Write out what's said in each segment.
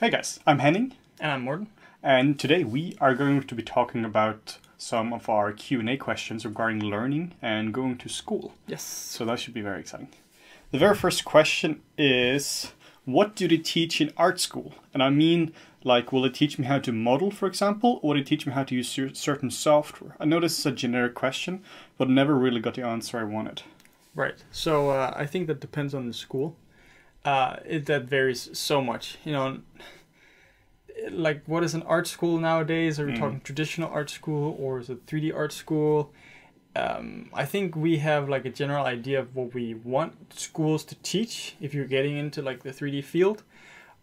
Hey guys, I'm Henning, And I'm Morten. and today we are going to be talking about some of our Q&A questions regarding learning and going to school. Yes. So that should be very exciting. The very first question is what do they teach in art school? And I mean like will it teach me how to model for example or will it teach me how to use certain software? I know this is a generic question, but never really got the answer I wanted. Right. So uh, I think that depends on the school. Uh, it, that varies so much. You know, like what is an art school nowadays? Are we Mm. talking traditional art school or is it 3D art school? Um, I think we have like a general idea of what we want schools to teach if you're getting into like the 3D field.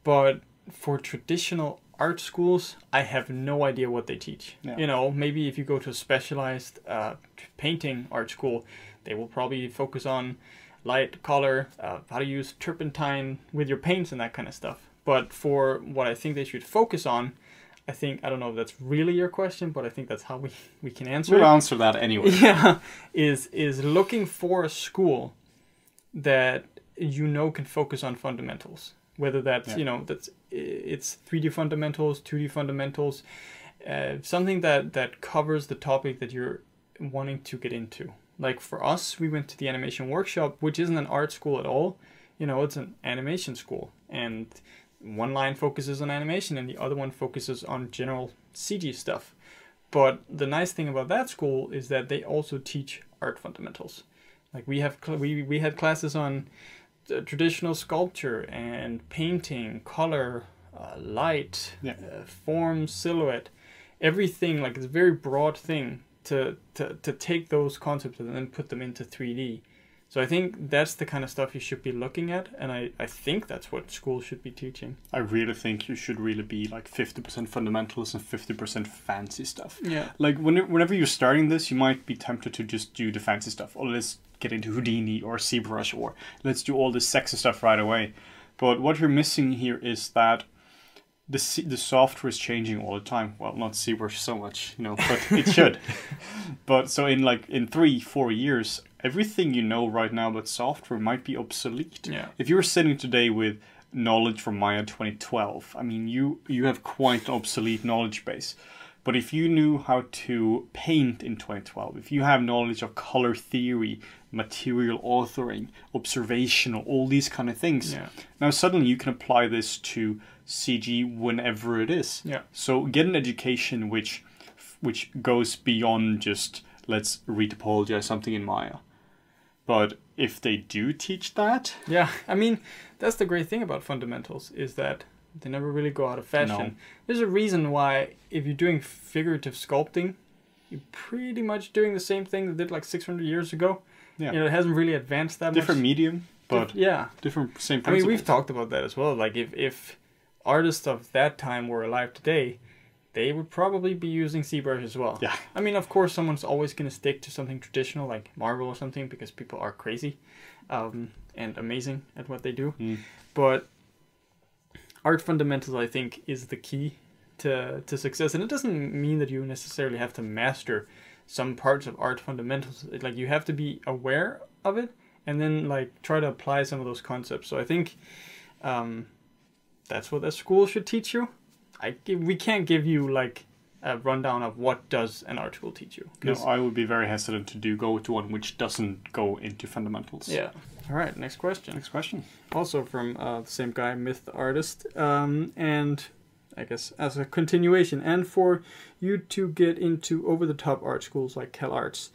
But for traditional art schools, I have no idea what they teach. Yeah. You know, maybe if you go to a specialized uh, painting art school, they will probably focus on light, color, uh, how to use turpentine with your paints and that kind of stuff. But for what I think they should focus on, I think I don't know if that's really your question, but I think that's how we, we can answer We'll it. answer that anyway. Yeah, is is looking for a school that you know can focus on fundamentals. Whether that's Yeah. you know that's it's 3D fundamentals, 2D fundamentals, uh, something that that covers the topic that you're wanting to get into. Like for us, we went to the animation workshop, which isn't an art school at all. You know, it's an animation school, and one line focuses on animation, and the other one focuses on general CG stuff. But the nice thing about that school is that they also teach art fundamentals. Like we have cl- we we had classes on uh, traditional sculpture and painting, color, uh, light, Yeah. uh, form, silhouette, everything. Like it's a very broad thing to to to take those concepts and then put them into 3D. So I think that's the kind of stuff you should be looking at, and I, I think that's what schools should be teaching. I really think you should really be like 50% fundamentals and 50% fancy stuff. Yeah. Like when, whenever you're starting this, you might be tempted to just do the fancy stuff. Or let's get into Houdini or ZBrush or let's do all this sexy stuff right away. But what you're missing here is that the the software is changing all the time. Well, not ZBrush so much, you know, but it should. but so in like in three, four years, everything you know right now about software might be obsolete. Yeah. If you're sitting today with knowledge from Maya 2012, I mean, you you have quite an obsolete knowledge base. But if you knew how to paint in 2012, if you have knowledge of color theory, material authoring, observational, all these kind of things, Yeah. now suddenly you can apply this to CG whenever it is. Yeah. So get an education which which goes beyond just let's retopologize something in Maya. But if they do teach that, Yeah, I mean, that's the great thing about fundamentals is that they never really go out of fashion. No. There's a reason why if you're doing figurative sculpting, you're pretty much doing the same thing they did like 600 years ago. Yeah. You know, it hasn't really advanced that different much. Different medium, but yeah. different same I mean, we've talked about that as well. Like if if artists of that time were alive today, they would probably be using ZBrush as well. Yeah. I mean, of course, someone's always going to stick to something traditional like Marvel or something because people are crazy um, and amazing at what they do. Mm. But art fundamentals, I think, is the key to, to success. And it doesn't mean that you necessarily have to master some parts of art fundamentals. It- Like, you have to be aware of it and then, like, try to apply some of those concepts. So I think um, that's what a school should teach you. I we can't give you like a rundown of what does an art school teach you. no, I would be very hesitant to do go to one which doesn't go into fundamentals. yeah. All right. Next question. Next question. Also from uh, the same guy, Myth the Artist, um, and I guess as a continuation, and for you to get into over-the-top art schools like CalArts,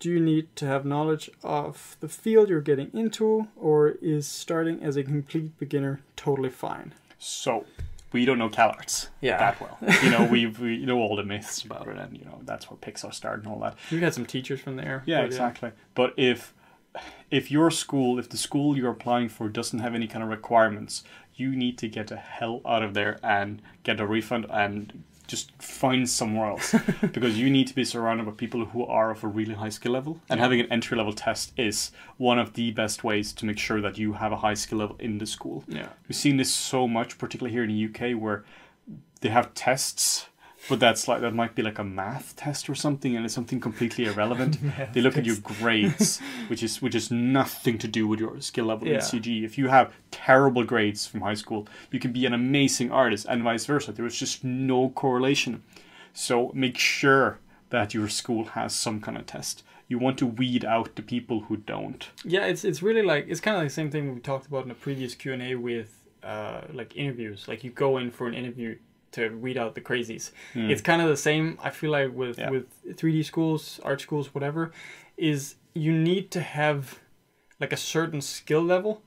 do you need to have knowledge of the field you're getting into, or is starting as a complete beginner totally fine? So we don't know CalArts Yeah. that well. You know, we we know all the myths about it, and you know that's where Pixar started and all that. We've had some teachers from there. Yeah, but, exactly. But if if your school, if the school you're applying for doesn't have any kind of requirements, you need to get the hell out of there and get a refund and just find somewhere else. Because you need to be surrounded by people who are of a really high skill level. And having an entry level test is one of the best ways to make sure that you have a high skill level in the school. Yeah. we've seen this so much particularly here in the uk where they have tests but that's like that might be like a math test or something, and it's something completely irrelevant. they look at your grades, which is which is nothing to do with your skill level in CG. If you have terrible grades from high school, you can be an amazing artist, and vice versa. There is just no correlation. So make sure that your school has some kind of test. You want to weed out the people who don't. Yeah, it's it's really like it's kind of like the same thing we talked about in a previous Q and A with uh, like interviews. Like you go in for an interview to weed out the crazies. Hmm. It's kind of the same. I feel like with Yeah. with 3D schools, art schools, whatever, is you need to have like a certain skill level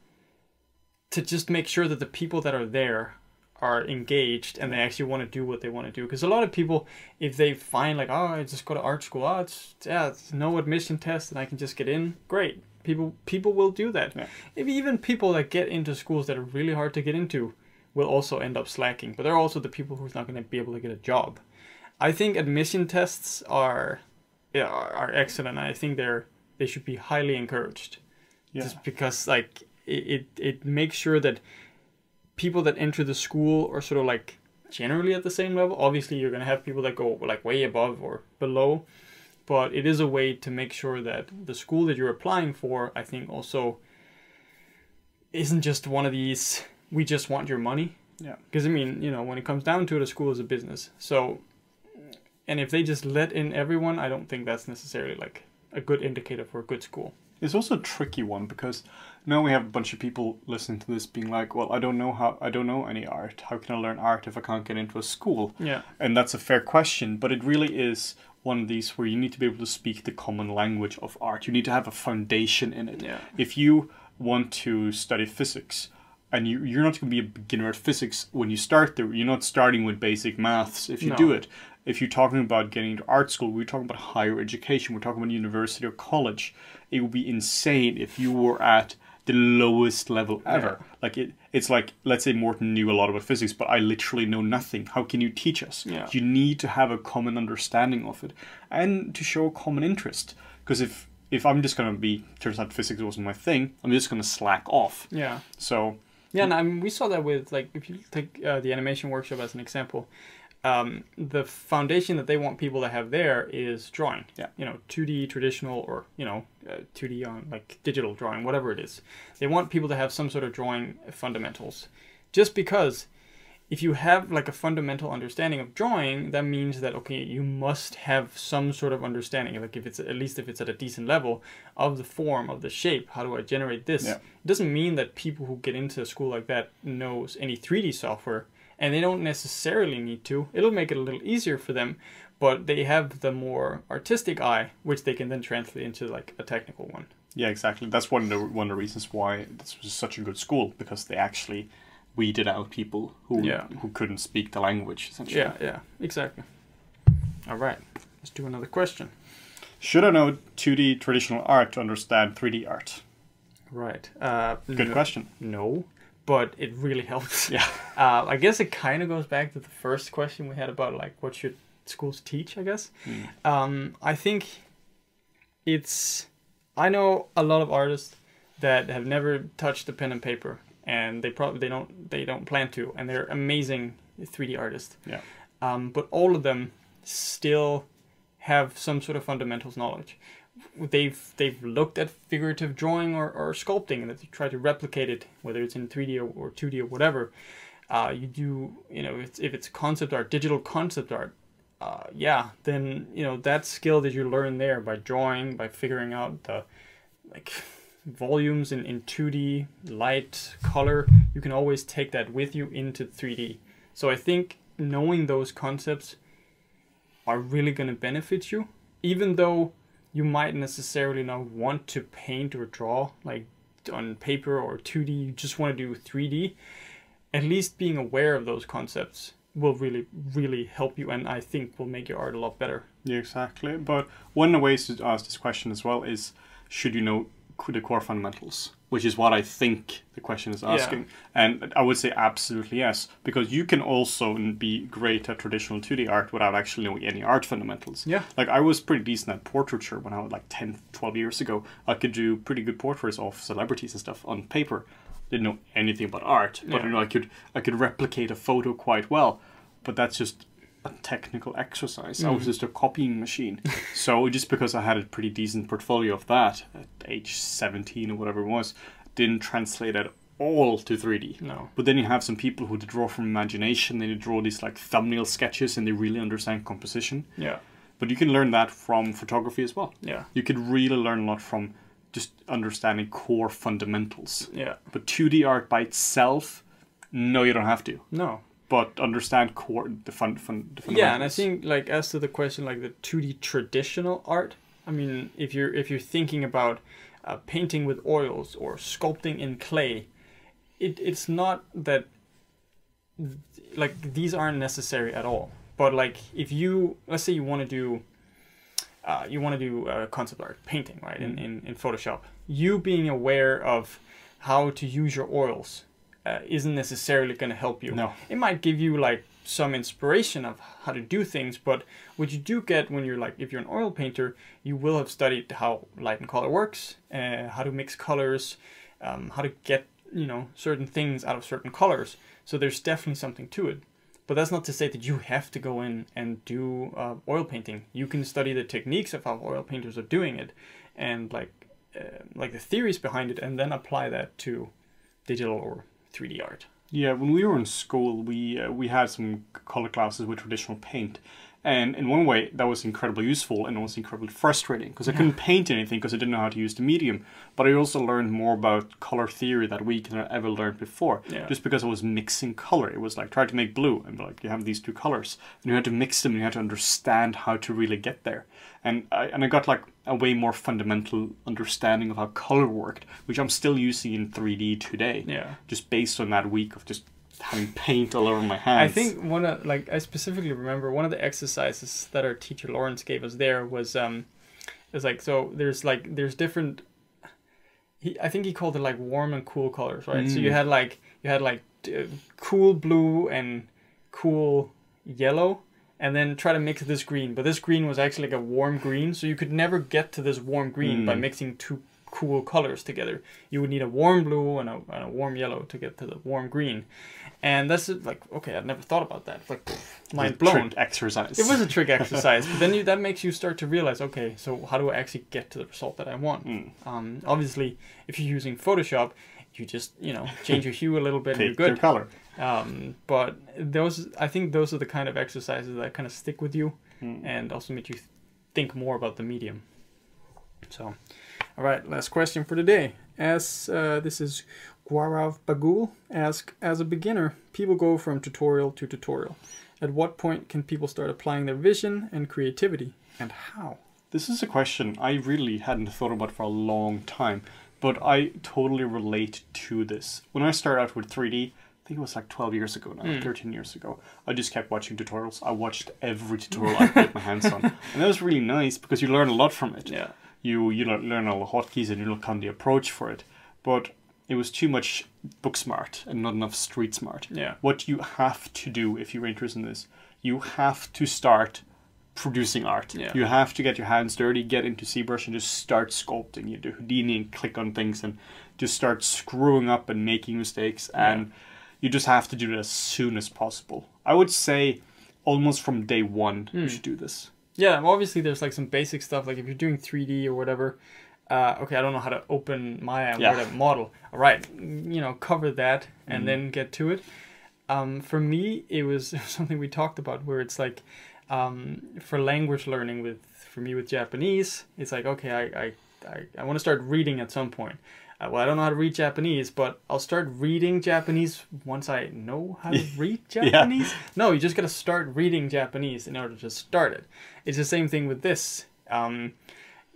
to just make sure that the people that are there are engaged and they actually want to do what they want to do because a lot of people if they find like oh i just go to art school oh it's yeah it's no admission test and i can just get in great people people will do that Yeah. Maybe even people that get into schools that are really hard to get into will also end up slacking but they're also the people who's not going to be able to get a job. I think admission tests are yeah, are, excellent i think they're they should be highly encouraged. Yeah. just because like it, it it makes sure that people that enter the school are sort of like generally at the same level. Obviously you're going to have people that go like way above or below but it is a way to make sure that the school that you're applying for i think also isn't just one of these we just want your money Yeah. because i mean you know when it comes down to it a school is a business so and if they just let in everyone i don't think that's necessarily like a good indicator for a good school It's also a tricky one because now we have a bunch of people listening to this being like, "Well, I don't know how I don't know any art. How can I learn art if I can't get into a school?" yeah And that's a fair question, but it really is one of these where you need to be able to speak the common language of art. You need to have a foundation in it. Yeah. If you want to study physics and you, you're not going to be a beginner at physics when you start there, you're not starting with basic maths if you No. do it. If you're talking about getting into art school, we're talking about higher education, we're talking about university or college. It would be insane if you were at the lowest level ever. Like it, it's like let's say Morten knew a lot about physics, but I literally know nothing. How can you teach us? Yeah. You need to have a common understanding of it, and to show a common interest. Because if if I'm just gonna be turns out physics wasn't my thing, I'm just gonna slack off. yeah So Yeah, and I mean, we saw that with like if you take uh, the animation workshop as an example, um, the foundation that they want people to have there is drawing. Yeah. You know, two D traditional or you know, two D on like digital drawing, whatever it is. They want people to have some sort of drawing fundamentals, just because. If you have like a fundamental understanding of drawing, that means that okay, you must have some sort of understanding. Like if it's at least if it's at a decent level of the form of the shape. How do I generate this? Yeah. It doesn't mean that people who get into a school like that knows any 3D software, and they don't necessarily need to. It'll make it a little easier for them, but they have the more artistic eye, which they can then translate into like a technical one. yeah, exactly. That's one of the one of the reasons why this was such a good school because they actually weeded out people who Yeah. who couldn't speak the language. Essentially. Yeah, yeah, exactly. All right, let's do another question. Should I know 2D traditional art to understand 3D art? Right. Uh, Good no, question. No, but it really helps. Yeah. Uh, I guess it kind of goes back to the first question we had about like what should schools teach. I guess. Um, I think it's. I know a lot of artists that have never touched a pen and paper, and they probably they don't they don't plan to, and they're amazing 3D artists. Yeah. Um, but all of them still have some sort of fundamentals knowledge. They've they've looked at figurative drawing or, or sculpting and they try to replicate it, whether it's in 3D or, or 2D or whatever. Uh, you do you know if it's, if it's concept art, digital concept art, uh, yeah, then you know that skill that you learn there by drawing, by figuring out the like volumes in, in 2D, light, color, you can always take that with you into 3D. So I think knowing those concepts are really going to benefit you, even though you might necessarily not want to paint or draw like on paper or 2D, you just want to do 3D. At least being aware of those concepts will really, really help you, and I think will make your art a lot better. Yeah, exactly. But one of the ways to ask this question as well is should you know the core fundamentals? Which is what I think the question is asking. And I would say absolutely yes, because you can also be great at traditional 2D art without actually knowing any art fundamentals. Yeah. Like I was pretty decent at portraiture when I was like 10, 12 years ago. I could do pretty good portraits of celebrities and stuff on paper. Didn't know anything about art, but Yeah. you know I could I could replicate a photo quite well. But that's just a technical exercise. I was mm. just a copying machine. so just because I had a pretty decent portfolio of that at age 17 or whatever it was, didn't translate at all to 3D. No. But then you have some people who draw from imagination, they draw these like thumbnail sketches and they really understand composition. Yeah. But you can learn that from photography as well. Yeah. You could really learn a lot from just understanding core fundamentals. Yeah. But 2D art by itself, no, you don't have to. No. But understand core the fun, fun the Yeah, and I think like as to the question like the 2D traditional art, I mean, if you're if you're thinking about uh, painting with oils or sculpting in clay, it it's not that like these aren't necessary at all. But like if you let's say you want to do uh, you want to do uh, concept art painting right in, in, in Photoshop, you being aware of how to use your oils uh, isn't necessarily going to help you. No. it might give you like some inspiration of how to do things but what you do get when you're like if you're an oil painter you will have studied how light and color works uh, how to mix colors um, how to get you know certain things out of certain colors. So there's definitely something to it. But that's not to say that you have to go in and do uh, oil painting. You can study the techniques of how oil painters are doing it and like uh, like the theories behind it and then apply that to digital or 3d art. Yeah, when we were in school, we uh, we had some color classes with traditional paint, and in one way that was incredibly useful and also incredibly frustrating because I couldn't paint anything because I didn't know how to use the medium. But I also learned more about color theory that week than I ever learned before. Yeah. Just because I was mixing color, it was like trying to make blue, and like you have these two colors, and you had to mix them, and you had to understand how to really get there. And I and I got like a way more fundamental understanding of how color worked, which I'm still using in 3D today yeah just based on that week of just having paint all over my hands. I think one of like I specifically remember one of the exercises that our teacher Lawrence gave us there was um it was like so there's like there's different he I think he called it like warm and cool colors, right? So you Mm. had like you had like d- cool blue and cool yellow and then try to mix this green, but this green was actually like a warm green, so you could never get to this warm green by Mm. mixing two cool colors together. You would need a warm blue and a, and a warm yellow to get to the warm green. And that's like okay, I'd never thought about that. Like mind blown. trick exercise. It was a trick exercise, but then you, that makes you start to realize, okay, so how do I actually get to the result that I want? Mm. Um, obviously, if you're using Photoshop, you just you know change your hue a little bit and you're Pick your good. color. Um, but those, I think, those are the kind of exercises that kind of stick with you Mm. and also make you think more about the medium. So, all right, last question for today. As uh, this is Gaurav Bagul ask, as a beginner, people go from tutorial to tutorial. At what point can people start applying their vision and creativity, and how? This is a question I really hadn't thought about for a long time, but I totally relate to this. When I started out with 3D, I think it was like 12 years ago now, Mm. 13 years ago, I just kept watching tutorials. I watched every tutorial I could get my hands on. And that was really nice because you learn a lot from it. Yeah, you you learn learn all the hotkeys and you look on the approach for it. But it was too much book smart and not enough street smart. yeah, What you have to do if you're interested in this, you have to start producing art. Yeah. You have to get your hands dirty, get into ZBrush and just start sculpting. You do Houdini and click on things and just start screwing up and making mistakes and you just have to do it as soon as possible. I would say almost from day one Hmm. you should do this. Yeah. Well, obviously, there's like some basic stuff. Like if you're doing 3D or whatever. Uh, okay, I don't know how to open Maya Yeah. model. All right, you know, cover that and Mhm. then get to it. Um, for me, it was, it was something we talked about where it's like, um, for language learning with for me with Japanese, it's like okay, I I, I, I want to start reading at some point. Uh, well, I don't know how to read Japanese, but I'll start reading Japanese once I know how to read Yeah. Japanese. No, you just gotta start reading Japanese in order to start it. It's the same thing with this. Um,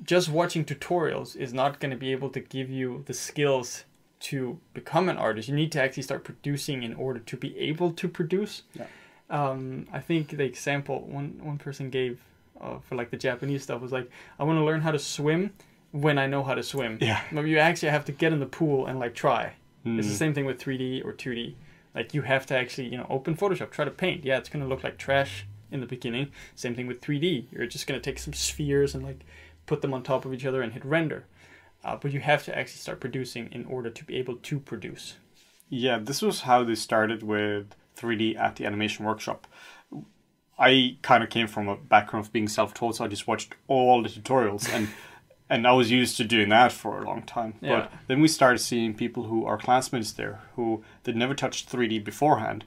just watching tutorials is not going to be able to give you the skills to become an artist. You need to actually start producing in order to be able to produce. Yeah. Um, I think the example one one person gave uh, for like the Japanese stuff was like, I want to learn how to swim when I know how to swim. Yeah. But you actually have to get in the pool and like try. It's the Mm. same thing with 3D or 2D. Like you have to actually, you know, open Photoshop, try to paint. Yeah, it's gonna look like trash in the beginning. Same thing with 3D. You're just gonna take some spheres and like put them on top of each other and hit render. Uh, but you have to actually start producing in order to be able to produce. Yeah, this was how they started with 3D at the animation workshop. I kind of came from a background of being self-taught, so I just watched all the tutorials and. And I was used to doing that for a long time. Yeah. But then we started seeing people who are classmates there who they'd never touched 3D beforehand,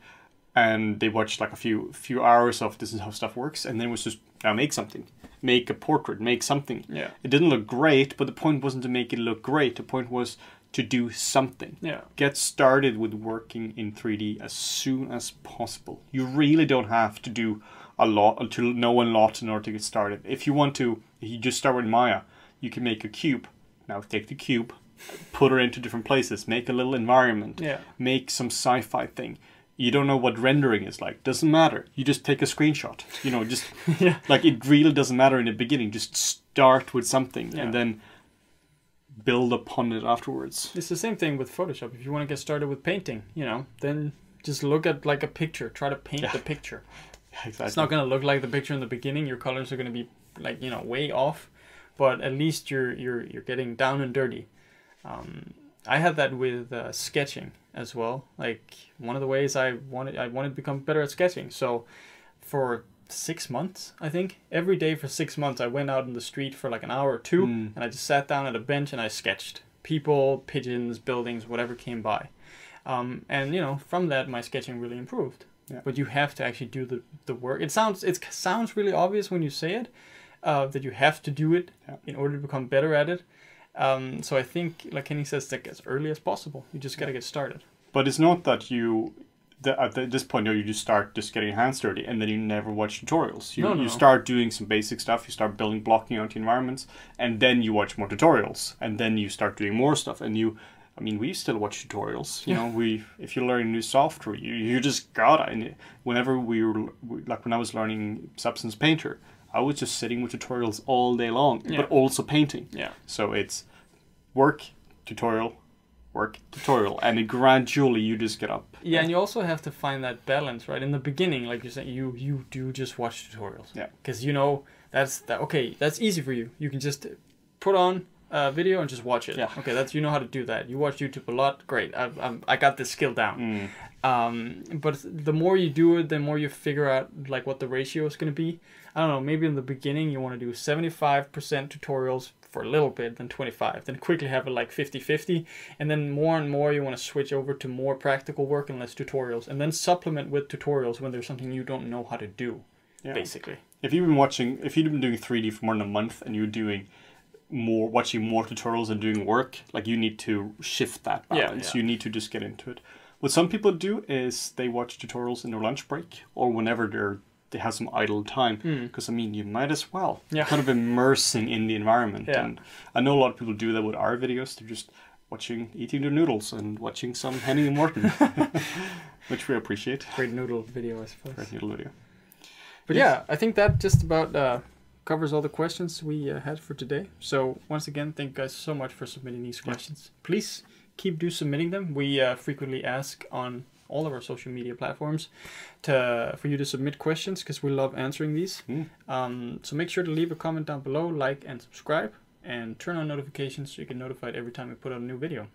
and they watched like a few few hours of this is how stuff works, and then it was just now make something, make a portrait, make something. Yeah. It didn't look great, but the point wasn't to make it look great. The point was to do something. Yeah. Get started with working in 3D as soon as possible. You really don't have to do a lot to know a lot in order to get started. If you want to, you just start with Maya, you can make a cube. Now take the cube, put her into different places, make a little environment, Yeah. make some sci-fi thing. You don't know what rendering is like. Doesn't matter. You just take a screenshot. You know, just Yeah. like it really doesn't matter in the beginning. Just start with something Yeah. and then build upon it afterwards. It's the same thing with Photoshop. If you want to get started with painting, you know, then just look at like a picture. Try to paint Yeah. the picture. Exactly. It's not going to look like the picture in the beginning. Your colors are going to be like you know way off, but at least you're you're you're getting down and dirty. Um, I had that with uh, sketching as well. Like one of the ways I wanted I wanted to become better at sketching. So for six months, I think every day for six months, I went out in the street for like an hour or two, Mm. and I just sat down at a bench and I sketched people, pigeons, buildings, whatever came by. Um, and you know, from that, my sketching really improved. Yeah. But you have to actually do the, the work. It sounds it sounds really obvious when you say it, uh, that you have to do it Yeah. in order to become better at it. Um, so I think, like Kenny says, like as early as possible. You just gotta get started. But it's not that you, the, at the, this point, you just start just getting your hands dirty, and then you never watch tutorials. You, No, no, you start doing some basic stuff. You start building, blocking out the environments, and then you watch more tutorials, and then you start doing more stuff. And you, I mean, we still watch tutorials. You Yeah. know, we if you learn new software, you you just gotta. And it- whenever we were like when I was learning Substance Painter, I was just sitting with tutorials all day long, Yeah. but also painting. Yeah. So it's work, tutorial, work, tutorial, and it gradually you just get up. Yeah, and you also have to find that balance, right? In the beginning, like you said, you you do just watch tutorials. Yeah. Because you know that's that. Okay, that's easy for you. You can just put on a video and just watch it. Yeah. Okay, that's you know how to do that. You watch YouTube a lot. Great. I I'm, I got this skill down. Mm. Um, but the more you do it, the more you figure out like what the ratio is going to be. I don't know. Maybe in the beginning you want to do 75% tutorials for a little bit, then 25, then quickly have it like 50-50, and then more and more you want to switch over to more practical work and less tutorials, and then supplement with tutorials when there's something you don't know how to do, Yeah. basically. If you've been watching, if you've been doing 3D for more than a month and you're doing more, watching more tutorials and doing work, like you need to shift that Yeah, balance. yeah. You need to just get into it. What some people do is they watch tutorials in their lunch break or whenever they're they have some idle time. Mm. Because I mean, you might as well. Yeah. Kind of immersing in the environment. Yeah. And I know a lot of people do that with our videos. They're just watching, eating their noodles and watching some Henning and Morten, which we appreciate. Great noodle video, I suppose. Great noodle video. But yeah, I think that just about uh, covers all the questions we uh, had for today. So once again, thank you guys so much for submitting these Yeah. questions. Please keep do submitting them. We uh, frequently ask on all of our social media platforms to for you to submit questions because we love answering these. Mm. Um, so make sure to leave a comment down below, like and subscribe, and turn on notifications so you get notified every time we put out a new video.